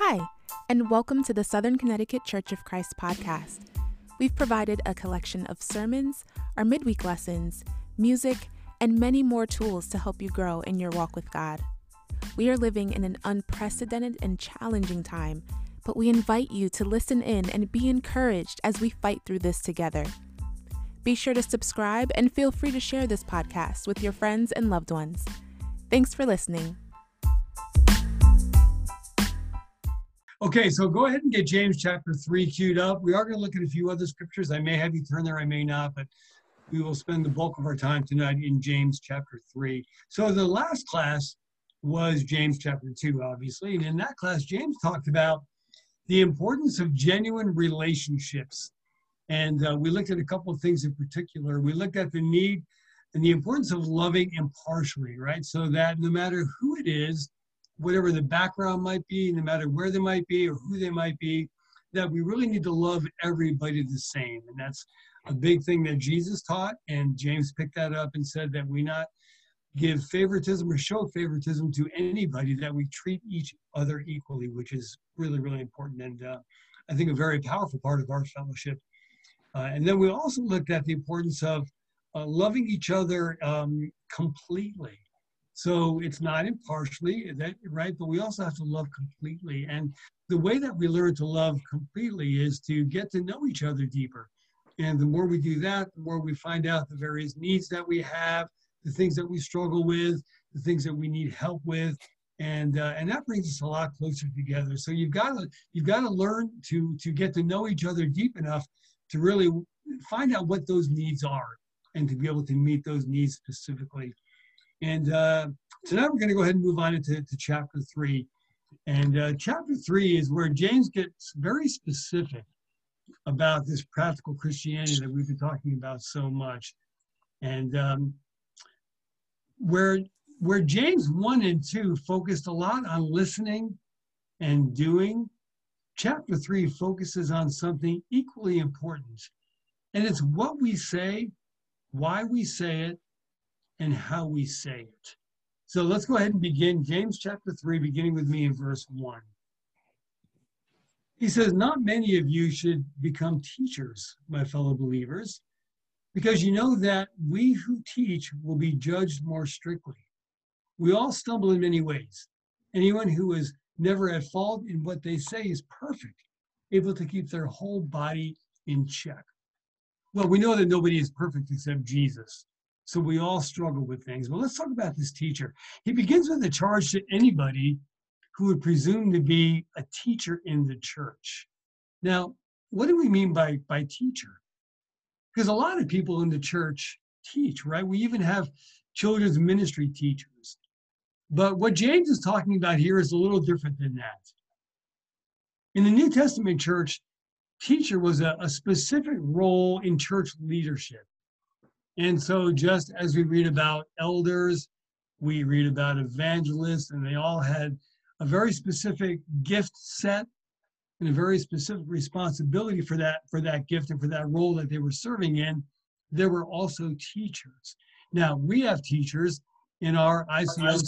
Hi, and welcome to the Southern Connecticut Church of Christ podcast. We've provided a collection of sermons, our midweek lessons, music, and many more tools to help you grow in your walk with God. We are living in an unprecedented and challenging time, but we invite you to listen in and be encouraged as we fight through this together. Be sure to subscribe and feel free to share this podcast with your friends and loved ones. Thanks for listening. Okay, so go ahead and get James chapter 3 queued up. We are going to look at a few other scriptures. I may have you turn there, I may not, but we will spend the bulk of our time tonight in James chapter 3. So the last class was James chapter 2, obviously. And in that class, James talked about the importance of genuine relationships. And uh, we looked at a couple of things in particular. We looked at the need and the importance of loving impartially, right? So that no matter who it is, whatever the background might be, no matter where they might be or who they might be, that we really need to love everybody the same. And that's a big thing that Jesus taught. And James picked that up and said that we not give favoritism or show favoritism to anybody, that we treat each other equally, which is really, really important. And uh, I think a very powerful part of our fellowship. Uh, and then we also looked at the importance of uh, loving each other um, completely. So it's not impartially, that, right? But we also have to love completely. And the way that we learn to love completely is to get to know each other deeper. And the more we do that, the more we find out the various needs that we have, the things that we struggle with, the things that we need help with, and uh, and that brings us a lot closer together. So you've got to you've got to learn to to get to know each other deep enough to really find out what those needs are and to be able to meet those needs specifically. And uh, tonight we're going to go ahead and move on into to chapter three. And uh, chapter three is where James gets very specific about this practical Christianity that we've been talking about so much. And um, where where James 1 and 2 focused a lot on listening and doing, chapter 3 focuses on something equally important. And it's what we say, why we say it, and how we say it. So let's go ahead and begin James chapter 3, beginning with me in verse 1. He says, Not many of you should become teachers, my fellow believers, because you know that we who teach will be judged more strictly. We all stumble in many ways. Anyone who is never at fault in what they say is perfect, able to keep their whole body in check. Well, we know that nobody is perfect except Jesus. So we all struggle with things. Well, let's talk about this teacher. He begins with a charge to anybody who would presume to be a teacher in the church. Now, what do we mean by, by teacher? Because a lot of people in the church teach, right? We even have children's ministry teachers. But what James is talking about here is a little different than that. In the New Testament church, teacher was a, a specific role in church leadership. And so, just as we read about elders, we read about evangelists, and they all had a very specific gift set and a very specific responsibility for that for that gift and for that role that they were serving in. There were also teachers. Now we have teachers in our ICO.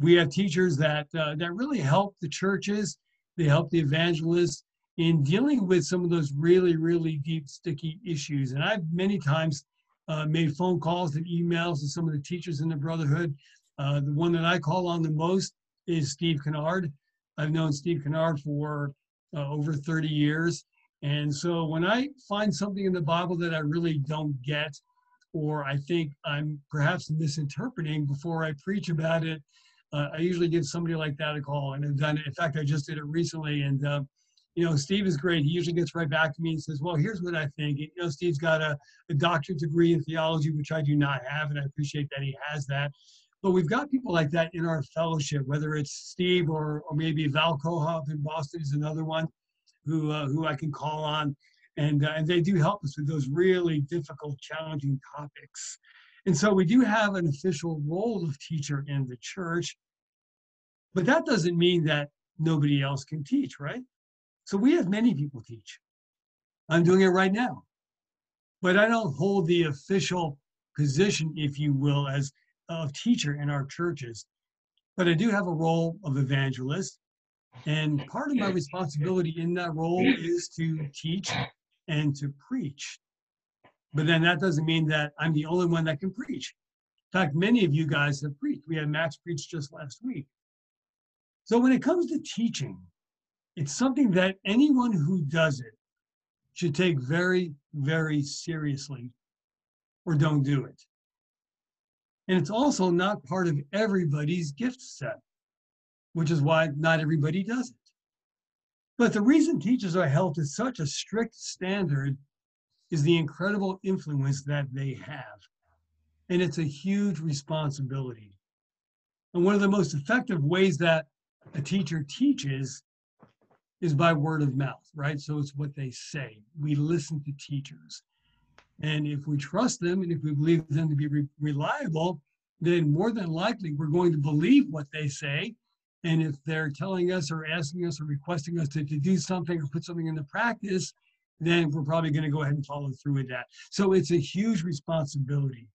We have teachers that uh, that really help the churches. They help the evangelists in dealing with some of those really, really deep, sticky issues. And I've many times uh, made phone calls and emails to some of the teachers in the Brotherhood. Uh, the one that I call on the most is Steve Kinnard. I've known Steve Kinnard for uh, over 30 years. And so when I find something in the Bible that I really don't get, or I think I'm perhaps misinterpreting before I preach about it, uh, I usually give somebody like that a call. And I've done it. In fact, I just did it recently. And uh, you know, Steve is great. He usually gets right back to me and says, well, here's what I think. You know, Steve's got a, a doctorate degree in theology, which I do not have, and I appreciate that he has that. But we've got people like that in our fellowship, whether it's Steve or, or maybe Val Kohoff in Boston is another one who, uh, who I can call on. And, uh, and they do help us with those really difficult, challenging topics. And so we do have an official role of teacher in the church, but that doesn't mean that nobody else can teach, right? So we have many people teach. I'm doing it right now. But I don't hold the official position, if you will, as a teacher in our churches. but I do have a role of evangelist. And part of my responsibility in that role is to teach and to preach. But then that doesn't mean that I'm the only one that can preach. In fact, many of you guys have preached. We had Max preach just last week. So when it comes to teaching, it's something that anyone who does it should take very, very seriously or don't do it. And it's also not part of everybody's gift set, which is why not everybody does it. But the reason teachers are held to such a strict standard is the incredible influence that they have. And it's a huge responsibility. And one of the most effective ways that a teacher teaches is by word of mouth, right? So it's what they say. We listen to teachers. And if we trust them and if we believe them to be re- reliable, then more than likely we're going to believe what they say. And if they're telling us or asking us or requesting us to, to do something or put something into practice, then we're probably going to go ahead and follow through with that. So it's a huge responsibility.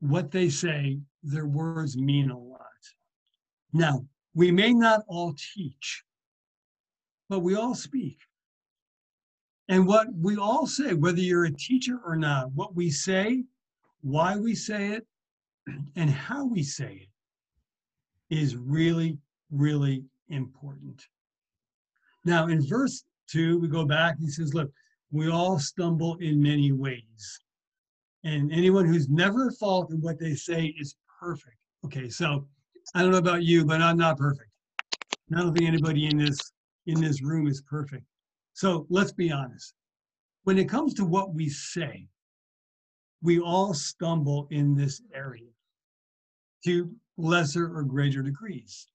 What they say, their words mean a lot. Now, we may not all teach, but we all speak. And what we all say, whether you're a teacher or not, what we say, why we say it, and how we say it is really, really important. Now, in verse 2, we go back, he says, Look, we all stumble in many ways. And anyone who's never faulted what they say is perfect. Okay, so I don't know about you, but I'm not perfect. I don't think anybody in this in this room is perfect. So let's be honest. When it comes to what we say, we all stumble in this area to lesser or greater degrees.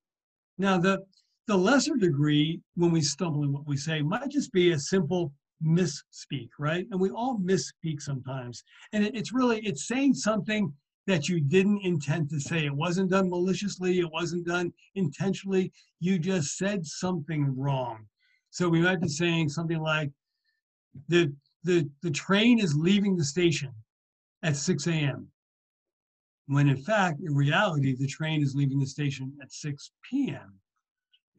Now, the, the lesser degree when we stumble in what we say might just be a simple misspeak, right? And we all misspeak sometimes. And it, it's really, it's saying something that you didn't intend to say. It wasn't done maliciously, it wasn't done intentionally. You just said something wrong. So we might be saying something like, the, the, the train is leaving the station at 6 a.m. When in fact, in reality, the train is leaving the station at 6 p.m.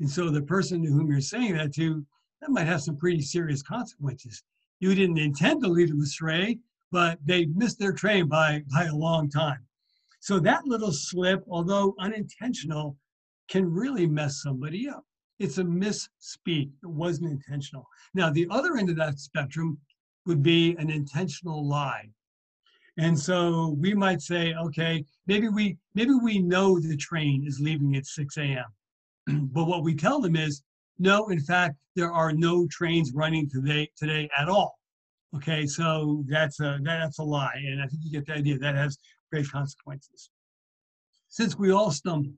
And so the person to whom you're saying that to, that might have some pretty serious consequences. You didn't intend to lead them astray, but they missed their train by, by a long time. So that little slip, although unintentional, can really mess somebody up. It's a misspeak. It wasn't intentional. Now, the other end of that spectrum would be an intentional lie. And so we might say, okay, maybe we maybe we know the train is leaving at 6 a.m. but what we tell them is, no, in fact, there are no trains running today today at all. Okay, so that's a that's a lie, and I think you get the idea. That has great consequences. Since we all stumble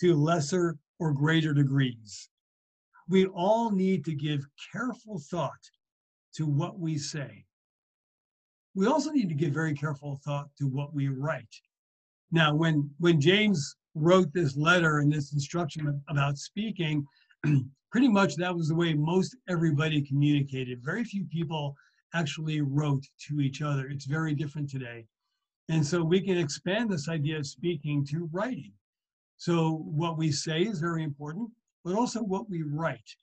to lesser or greater degrees, we all need to give careful thought to what we say. We also need to give very careful thought to what we write. Now, when when James wrote this letter and this instruction about speaking, pretty much that was the way most everybody communicated. Very few people actually wrote to each other. It's very different today. And so we can expand this idea of speaking to writing. So what we say is very important, but also what we write.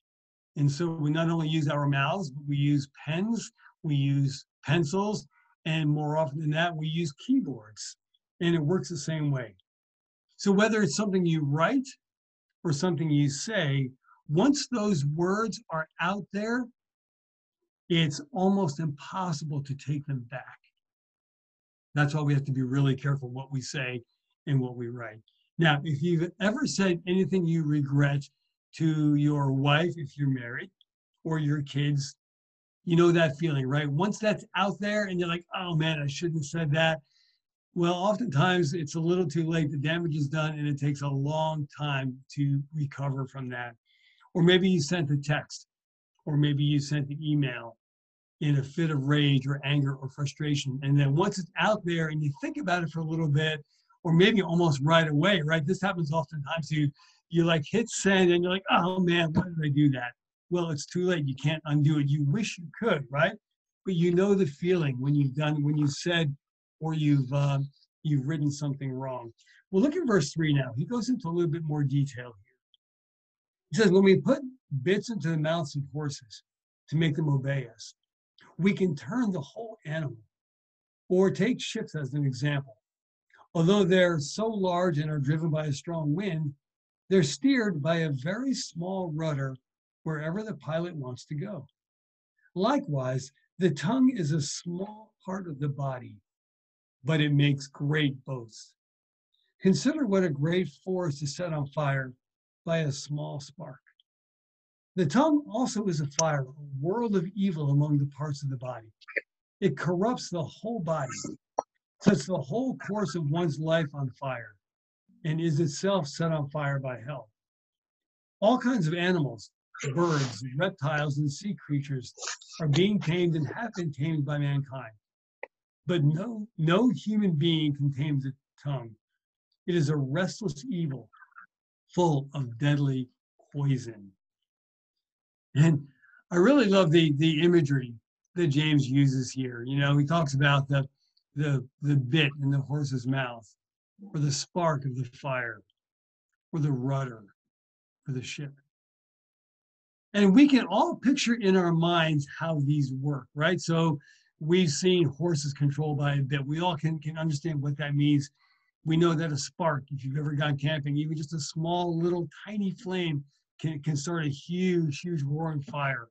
And so we not only use our mouths, but we use pens, we use pencils, and more often than that, we use keyboards. And it works the same way. So whether it's something you write or something you say, once those words are out there, it's almost impossible to take them back. That's why we have to be really careful what we say and what we write. Now, if you've ever said anything you regret to your wife, if you're married, or your kids, you know that feeling, right? Once that's out there and you're like, oh man, I shouldn't have said that. Well, oftentimes it's a little too late. The damage is done and it takes a long time to recover from that. Or maybe you sent a text, or maybe you sent an email in a fit of rage or anger or frustration. And then once it's out there and you think about it for a little bit, or maybe almost right away, right? This happens oftentimes. You you like hit send and you're like, oh man, why did I do that? Well, it's too late. You can't undo it. You wish you could, right? But you know the feeling when you've done when you said or you've uh, you've written something wrong. Well, look at verse 3 now. He goes into a little bit more detail here. He says, When we put bits into the mouths of horses to make them obey us, we can turn the whole animal. Or take ships as an example. Although they're so large and are driven by a strong wind, they're steered by a very small rudder wherever the pilot wants to go. Likewise, the tongue is a small part of the body, but it makes great boasts. Consider what a great forest is set on fire by a small spark. The tongue also is a fire, a world of evil among the parts of the body. It corrupts the whole body, sets the whole course of one's life on fire, and is itself set on fire by hell. All kinds of animals, birds, reptiles, and sea creatures are being tamed and have been tamed by mankind. But no, no human being can tame the tongue. It is a restless evil full of deadly poison. And I really love the the imagery that James uses here. You know, he talks about the the the bit in the horse's mouth, or the spark of the fire, or the rudder for the ship. And we can all picture in our minds how these work, right? So we've seen horses controlled by a bit. We all can, can understand what that means. We know that a spark, if you've ever gone camping, even just a small little tiny flame can, can start a huge, huge roaring fire.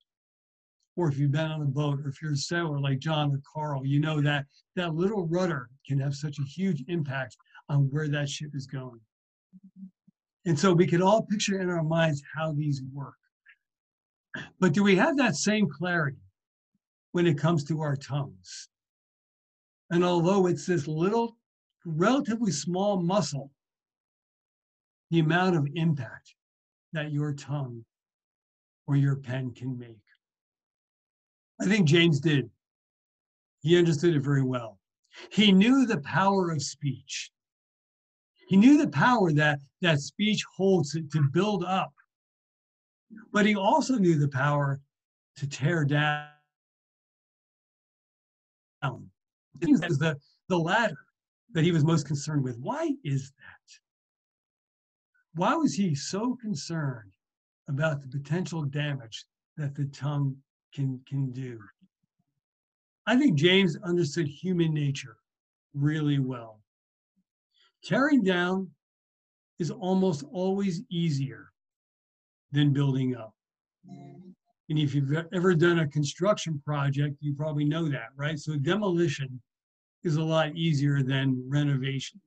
Or if you've been on a boat, or if you're a sailor like John or Carl, you know that that little rudder can have such a huge impact on where that ship is going. And so we can all picture in our minds how these work. But do we have that same clarity when it comes to our tongues? And although it's this little, relatively small muscle, the amount of impact that your tongue or your pen can make. I think James did. He understood it very well. He knew the power of speech. He knew the power that that speech holds to, build up. But he also knew the power to tear down. That was the, the latter that he was most concerned with. Why is that? Why was he so concerned about the potential damage that the tongue can, can do? I think James understood human nature really well. Tearing down is almost always easier than building up. And if you've ever done a construction project, you probably know that, right? So demolition is a lot easier than renovation.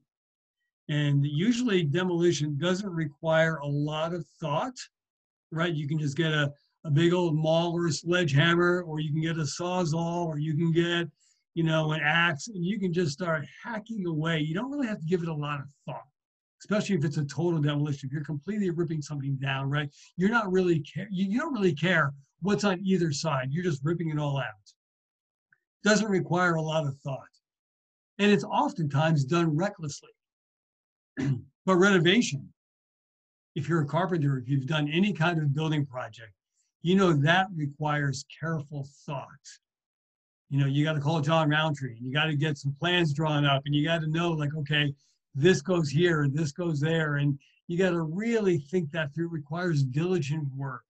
And usually demolition doesn't require a lot of thought, right? You can just get a, a big old maul or a sledgehammer, or you can get a sawzall, or you can get, you know, an axe, and you can just start hacking away. You don't really have to give it a lot of thought, especially if it's a total demolition. If you're completely ripping something down, right? You're not really care. You, you don't really care what's on either side. You're just ripping it all out. Doesn't require a lot of thought, and it's oftentimes done recklessly. but renovation, if you're a carpenter, if you've done any kind of building project, you know that requires careful thought. You know, you got to call John Roundtree and you got to get some plans drawn up and you got to know, like, okay, this goes here and this goes there. And you got to really think that through. It requires diligent work.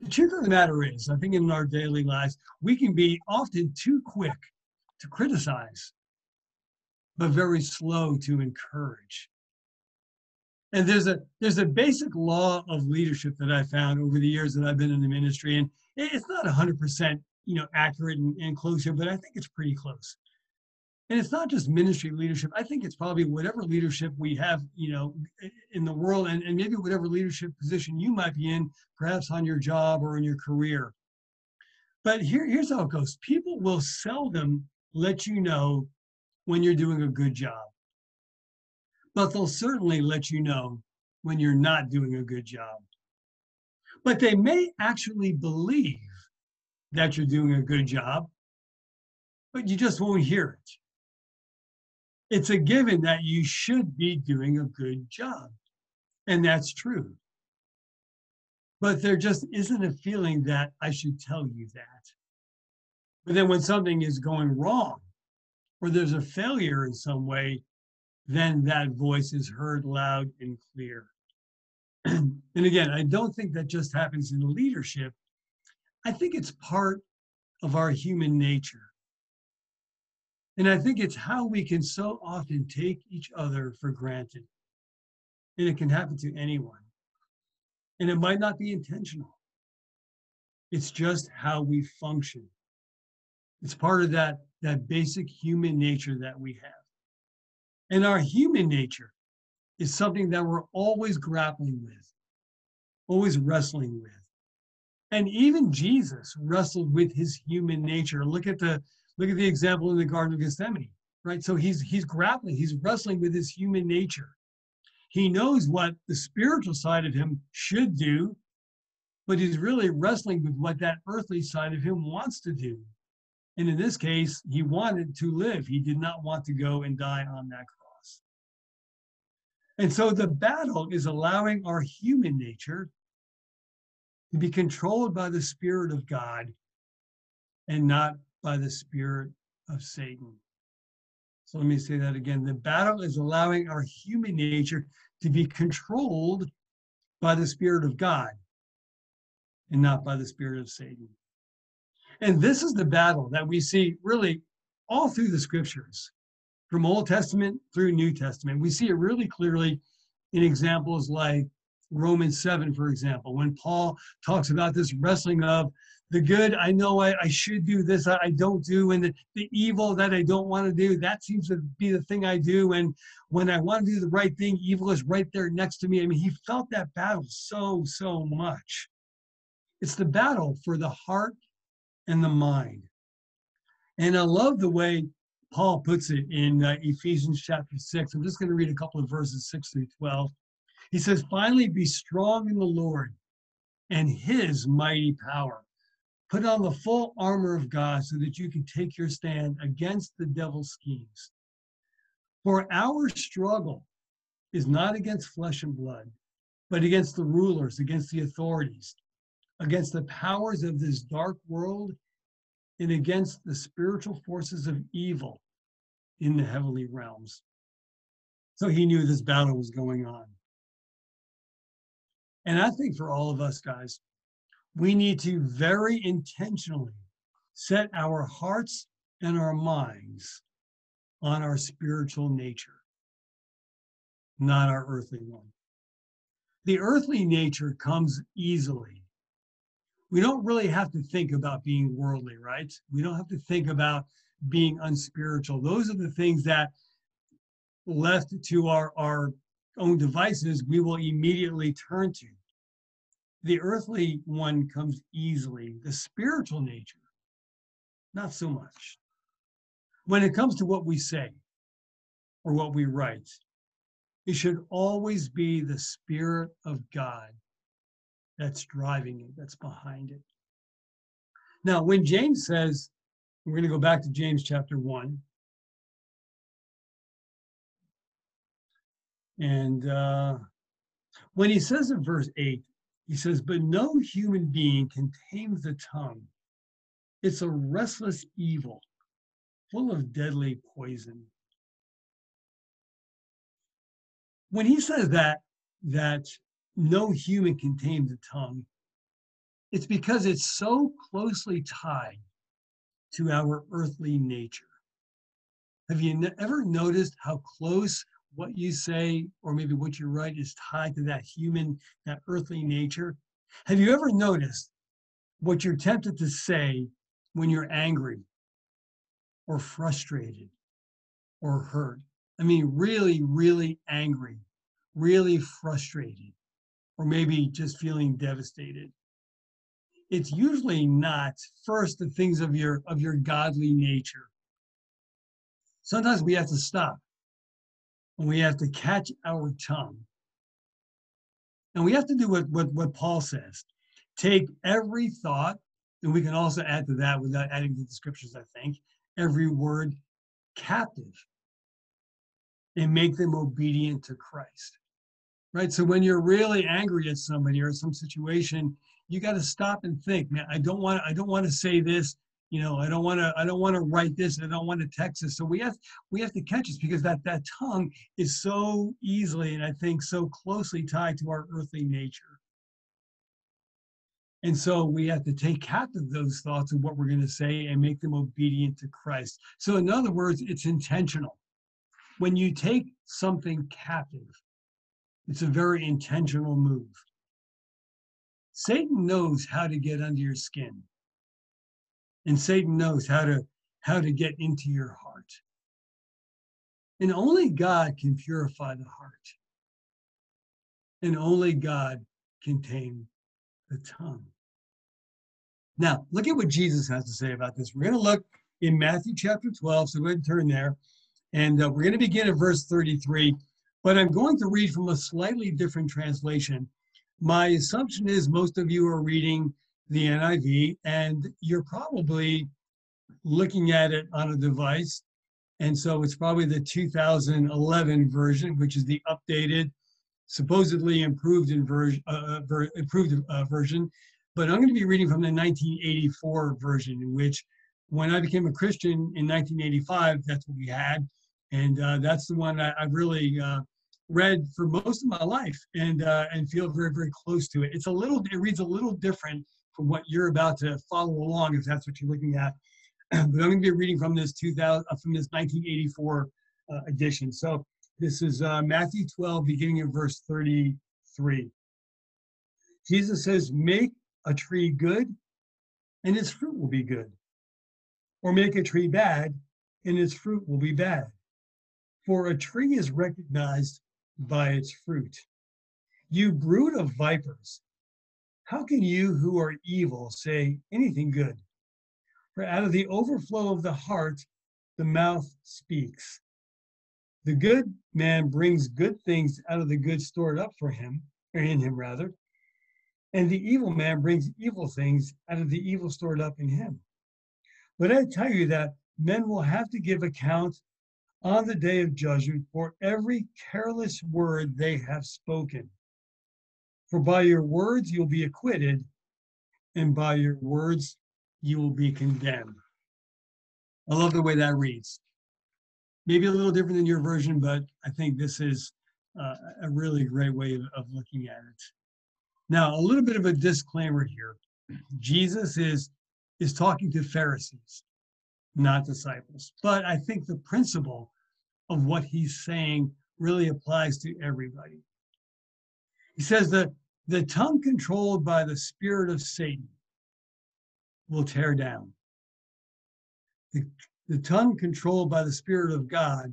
The truth of the matter is, I think in our daily lives, we can be often too quick to criticize but very slow to encourage. And there's a there's a basic law of leadership that I found over the years that I've been in the ministry, and it's not 100% you know accurate and, and close here, but I think it's pretty close. And it's not just ministry leadership. I think it's probably whatever leadership we have, you know, in the world, and, and maybe whatever leadership position you might be in, perhaps on your job or in your career. But here, here's how it goes: people will seldom let you know when you're doing a good job. But they'll certainly let you know when you're not doing a good job. But they may actually believe that you're doing a good job, but you just won't hear it. It's a given that you should be doing a good job. And that's true. But there just isn't a feeling that I should tell you that. But then when something is going wrong, or there's a failure in some way, then that voice is heard loud and clear. and again, I don't think that just happens in leadership. I think it's part of our human nature. And I think it's how we can so often take each other for granted. And it can happen to anyone. And it might not be intentional. It's just how we function. It's part of that, that basic human nature that we have. And our human nature is something that we're always grappling with, always wrestling with. And even Jesus wrestled with his human nature. Look at the look at the example in the Garden of Gethsemane, right? So he's he's grappling, he's wrestling with his human nature. He knows what the spiritual side of him should do, but he's really wrestling with what that earthly side of him wants to do. And in this case, he wanted to live. He did not want to go and die on that cross. And so the battle is allowing our human nature to be controlled by the Spirit of God and not by the Spirit of Satan. So let me say that again. The battle is allowing our human nature to be controlled by the Spirit of God and not by the Spirit of Satan. And this is the battle that we see really all through the scriptures, from Old Testament through New Testament. We see it really clearly in examples like Romans 7, for example, when Paul talks about this wrestling of the good I know I, I should do this, I, I don't do, and the, the evil that I don't want to do, that seems to be the thing I do. And when I want to do the right thing, evil is right there next to me. I mean, he felt that battle so, so much. It's the battle for the heart and the mind. And I love the way Paul puts it in uh, Ephesians chapter 6. I'm just going to read a couple of verses 6 through 12. He says, Finally, be strong in the Lord and his mighty power. Put on the full armor of God so that you can take your stand against the devil's schemes. For our struggle is not against flesh and blood, but against the rulers, against the authorities, against the powers of this dark world, and against the spiritual forces of evil in the heavenly realms. So he knew this battle was going on. And I think for all of us guys, we need to very intentionally set our hearts and our minds on our spiritual nature, not our earthly one. The earthly nature comes easily. We don't really have to think about being worldly, right? We don't have to think about being unspiritual. Those are the things that left to our, our own devices, we will immediately turn to. The earthly one comes easily, the spiritual nature, not so much. When it comes to what we say or what we write, it should always be the Spirit of God that's driving it, that's behind it. Now, when James says, we're going to go back to James chapter 1. And uh, when he says in verse 8, he says, But no human being can tame the tongue. It's a restless evil, full of deadly poison. When he says that, that no human can tame the tongue, it's because it's so closely tied to our earthly nature. Have you ever noticed how close what you say or maybe what you write is tied to that human, that earthly nature. Have you ever noticed what you're tempted to say when you're angry or frustrated or hurt? I mean, really, really angry, really frustrated, or maybe just feeling devastated. It's usually not first the things of your of your godly nature. Sometimes we have to stop and we have to catch our tongue. And we have to do what, what, what Paul says take every thought, and we can also add to that without adding to the scriptures, I think, every word captive and make them obedient to Christ. Right? So when you're really angry at somebody or some situation, you got to stop and think, man, I don't want I don't want to say this you know i don't want to i don't want to write this i don't want to text this. So we have we have to catch this because that that tongue is so easily and i think so closely tied to our earthly nature. And so we have to take captive those thoughts of what we're going to say and make them obedient to christ. So in other words it's intentional. When you take something captive it's a very intentional move satan knows how to get under your skin and Satan knows how to how to get into your heart. And only God can purify the heart. And only God can tame the tongue. Now, look at what Jesus has to say about this. We're going to look in Matthew chapter 12. So go ahead and turn there. And uh, we're going to begin at verse 33. But I'm going to read from a slightly different translation. My assumption is most of you are reading the NIV, and you're probably looking at it on a device. And so it's probably the 2011 version, which is the updated, supposedly improved version, uh, ver- improved uh, version. But I'm going to be reading from the 1984 version, in which when I became a Christian in 1985, that's what we had. And uh, that's the one I, have really uh, read for most of my life and, uh, and feel very, very close to it. It's a little, it reads a little different from what you're about to follow along, if that's what you're looking at. but I'm going to be reading from this 2000, uh, from this 1984 uh, edition. So this is uh, Matthew 12, beginning of verse 33. Jesus says, "Make a tree good, and its fruit will be good, or make a tree bad, and its fruit will be bad. For a tree is recognized by its fruit. You brood of vipers." How can you who are evil say anything good? For out of the overflow of the heart, the mouth speaks. The good man brings good things out of the good stored up for him, or in him rather, and the evil man brings evil things out of the evil stored up in him. But I tell you that men will have to give account on the day of judgment for every careless word they have spoken. For by your words you'll be acquitted, and by your words you will be condemned. I love the way that reads. Maybe a little different than your version, but I think this is uh, a really great way of, of looking at it. Now, a little bit of a disclaimer here. Jesus is is talking to Pharisees, not disciples. But I think the principle of what he's saying really applies to everybody. He says that the tongue controlled by the spirit of Satan will tear down. The, the tongue controlled by the spirit of God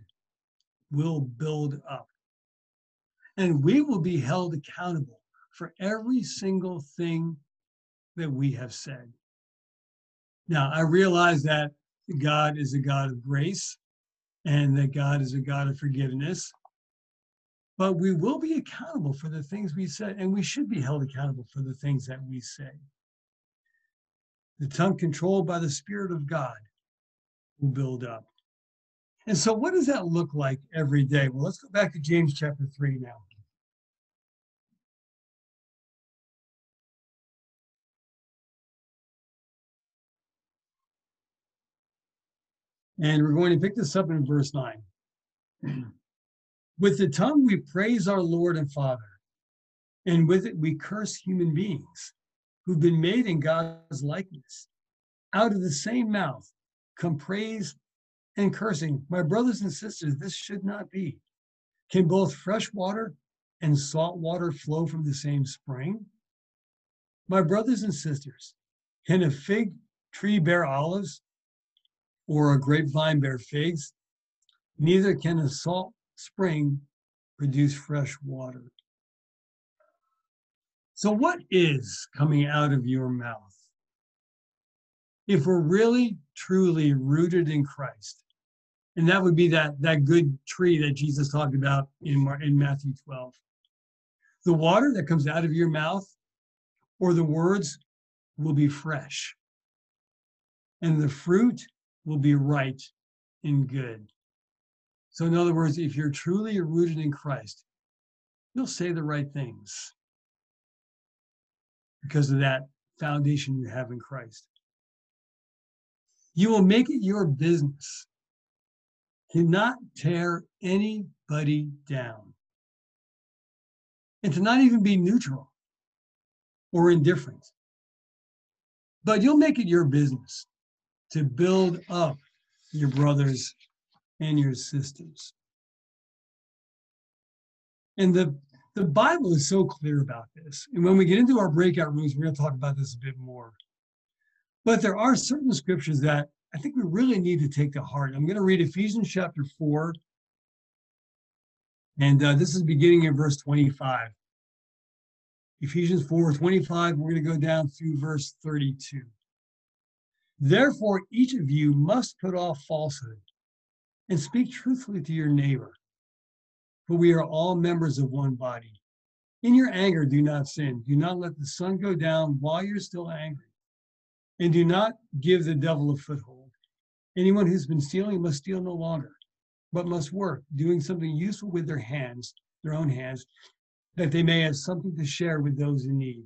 will build up. And we will be held accountable for every single thing that we have said. Now, I realize that God is a God of grace and that God is a God of forgiveness but we will be accountable for the things we say, and we should be held accountable for the things that we say. The tongue controlled by the Spirit of God will build up. And so, what does that look like every day? Well, let's go back to James chapter 3 now. And we're going to pick this up in verse 9. With the tongue, we praise our Lord and Father, and with it, we curse human beings who've been made in God's likeness. Out of the same mouth come praise and cursing. My brothers and sisters, this should not be. Can both fresh water and salt water flow from the same spring? My brothers and sisters, can a fig tree bear olives or a grapevine bear figs? Neither can a salt spring produce fresh water. So, what is coming out of your mouth? If we're really, truly rooted in Christ, and that would be that, that good tree that Jesus talked about in, in Matthew 12. The water that comes out of your mouth or the words will be fresh, and the fruit will be right and good. So, in other words, if you're truly rooted in Christ, you'll say the right things because of that foundation you have in Christ. You will make it your business to not tear anybody down and to not even be neutral or indifferent. But you'll make it your business to build up your brothers and your sisters. And the, the Bible is so clear about this. And when we get into our breakout rooms, we're going to talk about this a bit more. But there are certain scriptures that I think we really need to take to heart. I'm going to read Ephesians chapter 4. And uh, this is beginning in verse 25. Ephesians 4 25, we're going to go down through verse 32. Therefore, each of you must put off falsehood and speak truthfully to your neighbor, for we are all members of one body. In your anger, do not sin. Do not let the sun go down while you're still angry. And do not give the devil a foothold. Anyone who's been stealing must steal no longer, but must work, doing something useful with their hands, their own hands, that they may have something to share with those in need.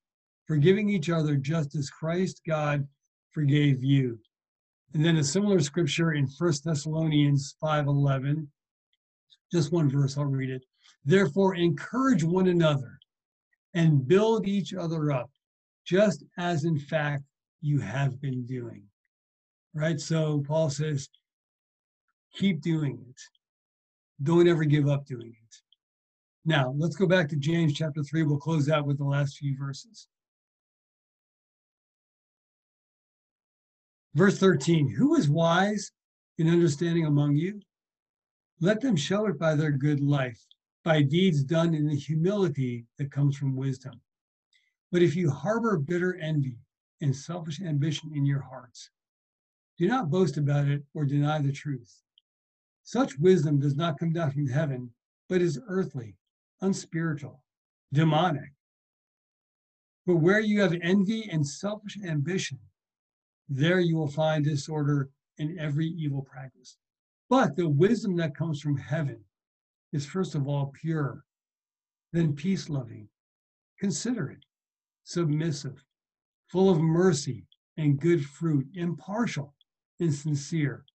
forgiving each other just as Christ God forgave you. And then a similar scripture in First Thessalonians 5:11. Just one verse, I'll read it. Therefore, encourage one another and build each other up, just as in fact you have been doing. Right? So Paul says, keep doing it. Don't ever give up doing it. Now, let's go back to James chapter 3. We'll close out with the last few verses. Verse 13 Who is wise in understanding among you? Let them show it by their good life, by deeds done in the humility that comes from wisdom. But if you harbor bitter envy and selfish ambition in your hearts, do not boast about it or deny the truth. Such wisdom does not come down from heaven, but is earthly, unspiritual, demonic. But where you have envy and selfish ambition, there you will find disorder and every evil practice. But the wisdom that comes from heaven is first of all pure, then peace loving, considerate, submissive, full of mercy and good fruit, impartial and sincere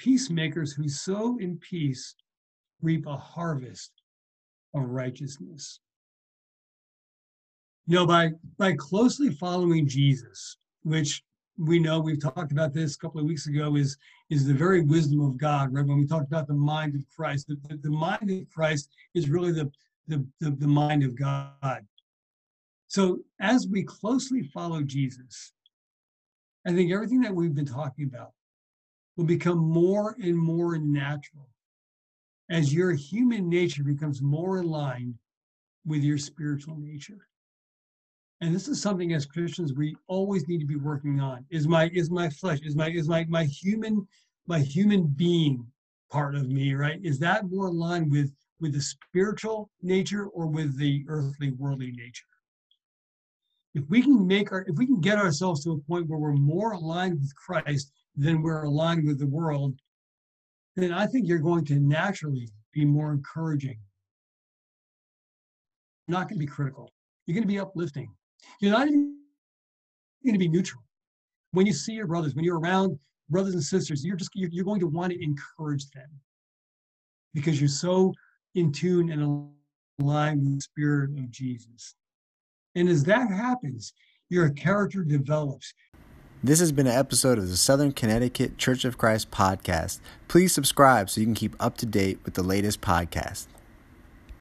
peacemakers who sow in peace reap a harvest of righteousness. You know, by, by closely following Jesus, which we know we've talked about this a couple of weeks ago, is, is the very wisdom of God, right? When we talked about the mind of Christ, the, the, the mind of Christ is really the, the, the, the mind of God. So as we closely follow Jesus, I think everything that we've been talking about will become more and more natural as your human nature becomes more line with your spiritual nature. And this is something as Christians we always need to be working on. Is my is my flesh, is my is my my human my human being part of me, right? Is that more aligned with with the spiritual nature or with the earthly worldly nature? If we can make our if we can get ourselves to a point where we're more aligned with Christ, than we're aligned with the world, then I think you're going to naturally be more encouraging. You're not going to be critical. You're going to be uplifting. You're not even going to be neutral. When you see your brothers, when you're around brothers and sisters, you're just you're, you're going to want to encourage them because you're so in tune and aligned with the spirit of Jesus. And as that happens, your character develops. This has been an episode of the Southern Connecticut Church of Christ podcast. Please subscribe so you can keep up to date with the latest podcast.